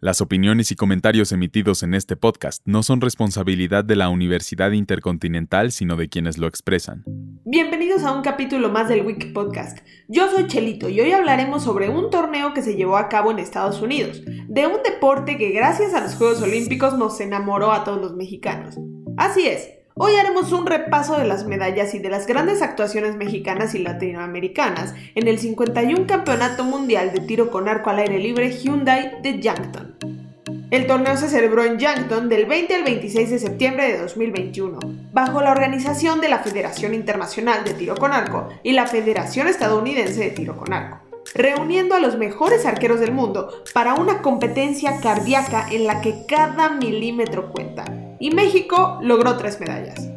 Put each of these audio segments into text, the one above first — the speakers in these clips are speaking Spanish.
Las opiniones y comentarios emitidos en este podcast no son responsabilidad de la Universidad Intercontinental, sino de quienes lo expresan. Bienvenidos a un capítulo más del Wiki Podcast. Yo soy Chelito y hoy hablaremos sobre un torneo que se llevó a cabo en Estados Unidos, de un deporte que gracias a los Juegos Olímpicos nos enamoró a todos los mexicanos. Así es, Hoy haremos un repaso de las medallas y de las grandes actuaciones mexicanas y latinoamericanas en el 51 Campeonato Mundial de Tiro con Arco al Aire Libre Hyundai de Yankton. El torneo se celebró en Yankton del 20 al 26 de septiembre de 2021, bajo la organización de la Federación Internacional de Tiro con Arco y la Federación Estadounidense de Tiro con Arco, reuniendo a los mejores arqueros del mundo para una competencia cardíaca en la que cada milímetro cuenta y México logró tres medallas.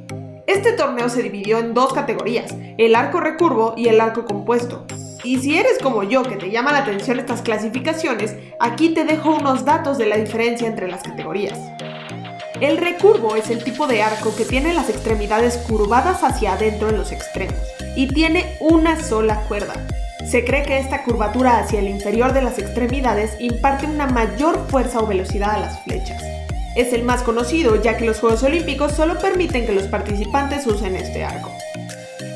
Este torneo se dividió en dos categorías, el arco recurvo y el arco compuesto. Y si eres como yo que te llama la atención estas clasificaciones, aquí te dejo unos datos de la diferencia entre las categorías. El recurvo es el tipo de arco que tiene las extremidades curvadas hacia adentro en los extremos y tiene una sola cuerda. Se cree que esta curvatura hacia el inferior de las extremidades imparte una mayor fuerza o velocidad a las flechas. Es el más conocido ya que los Juegos Olímpicos solo permiten que los participantes usen este arco.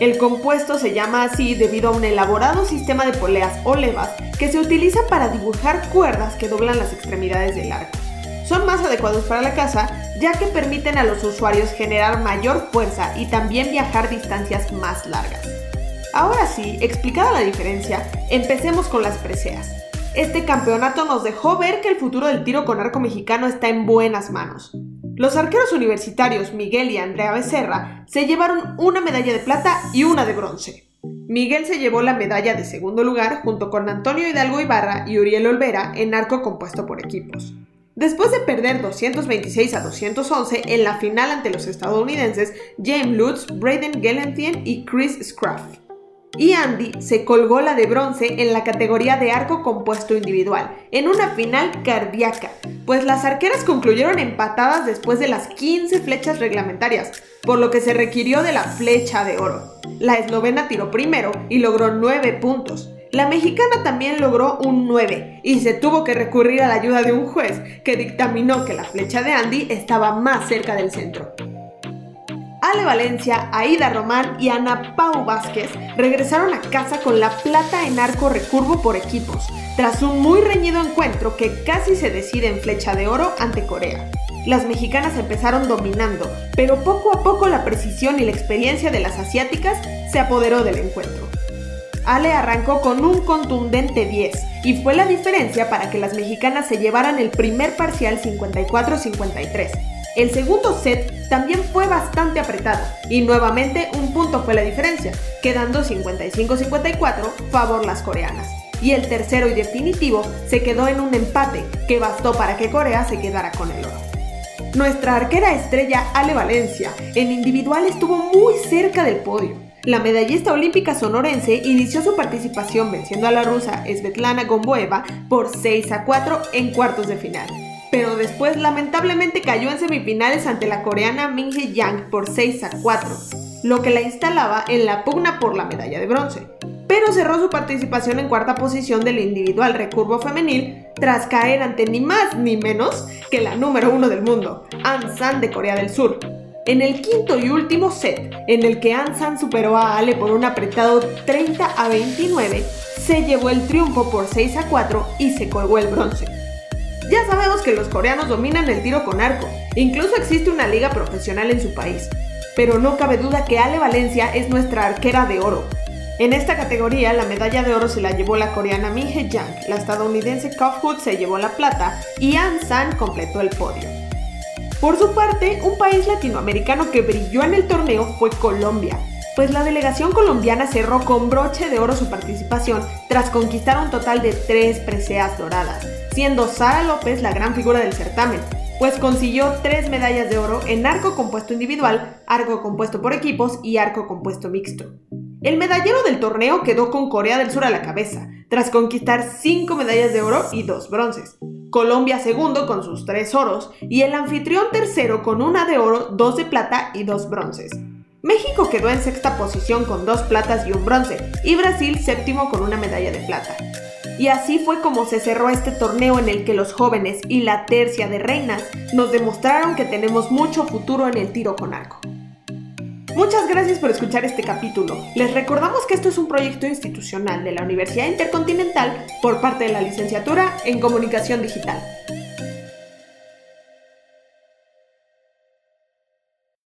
El compuesto se llama así debido a un elaborado sistema de poleas o levas que se utiliza para dibujar cuerdas que doblan las extremidades del arco. Son más adecuados para la caza ya que permiten a los usuarios generar mayor fuerza y también viajar distancias más largas. Ahora sí, explicada la diferencia, empecemos con las preseas. Este campeonato nos dejó ver que el futuro del tiro con arco mexicano está en buenas manos. Los arqueros universitarios Miguel y Andrea Becerra se llevaron una medalla de plata y una de bronce. Miguel se llevó la medalla de segundo lugar junto con Antonio Hidalgo Ibarra y Uriel Olvera en arco compuesto por equipos. Después de perder 226 a 211 en la final ante los estadounidenses James Lutz, Braden Gellentien y Chris Scruff y Andy se colgó la de bronce en la categoría de arco compuesto individual, en una final cardíaca, pues las arqueras concluyeron empatadas después de las 15 flechas reglamentarias, por lo que se requirió de la flecha de oro. La eslovena tiró primero y logró 9 puntos. La mexicana también logró un 9 y se tuvo que recurrir a la ayuda de un juez que dictaminó que la flecha de Andy estaba más cerca del centro. Ale Valencia, Aida Román y Ana Pau Vázquez regresaron a casa con la plata en arco recurvo por equipos, tras un muy reñido encuentro que casi se decide en flecha de oro ante Corea. Las mexicanas empezaron dominando, pero poco a poco la precisión y la experiencia de las asiáticas se apoderó del encuentro. Ale arrancó con un contundente 10 y fue la diferencia para que las mexicanas se llevaran el primer parcial 54-53 el segundo set también fue bastante apretado y nuevamente un punto fue la diferencia, quedando 55-54 favor las coreanas. Y el tercero y definitivo se quedó en un empate que bastó para que Corea se quedara con el oro. Nuestra arquera estrella Ale Valencia en individual estuvo muy cerca del podio. La medallista olímpica sonorense inició su participación venciendo a la rusa Svetlana Gomboeva por 6 a 4 en cuartos de final pero después lamentablemente cayó en semifinales ante la coreana Min Hee-yang por 6 a 4, lo que la instalaba en la pugna por la medalla de bronce. Pero cerró su participación en cuarta posición del individual recurvo femenil tras caer ante ni más ni menos que la número uno del mundo, An San de Corea del Sur. En el quinto y último set, en el que An San superó a Ale por un apretado 30 a 29, se llevó el triunfo por 6 a 4 y se colgó el bronce. Que los coreanos dominan el tiro con arco, incluso existe una liga profesional en su país, pero no cabe duda que Ale Valencia es nuestra arquera de oro. En esta categoría, la medalla de oro se la llevó la coreana Min Hye-jang, la estadounidense Kof Hood se llevó la plata y An San completó el podio. Por su parte, un país latinoamericano que brilló en el torneo fue Colombia, pues la delegación colombiana cerró con broche de oro su participación tras conquistar un total de tres preseas doradas, siendo Sara López la gran figura del certamen, pues consiguió tres medallas de oro en arco compuesto individual, arco compuesto por equipos y arco compuesto mixto. El medallero del torneo quedó con Corea del Sur a la cabeza, tras conquistar cinco medallas de oro y dos bronces. Colombia segundo con sus tres oros y el anfitrión tercero con una de oro, dos de plata y dos bronces. México quedó en sexta posición con dos platas y un bronce, y Brasil séptimo con una medalla de plata. Y así fue como se cerró este torneo en el que los jóvenes y la tercia de reinas nos demostraron que tenemos mucho futuro en el tiro con arco. Muchas gracias por escuchar este capítulo. Les recordamos que esto es un proyecto institucional de la Universidad Intercontinental por parte de la licenciatura en Comunicación Digital.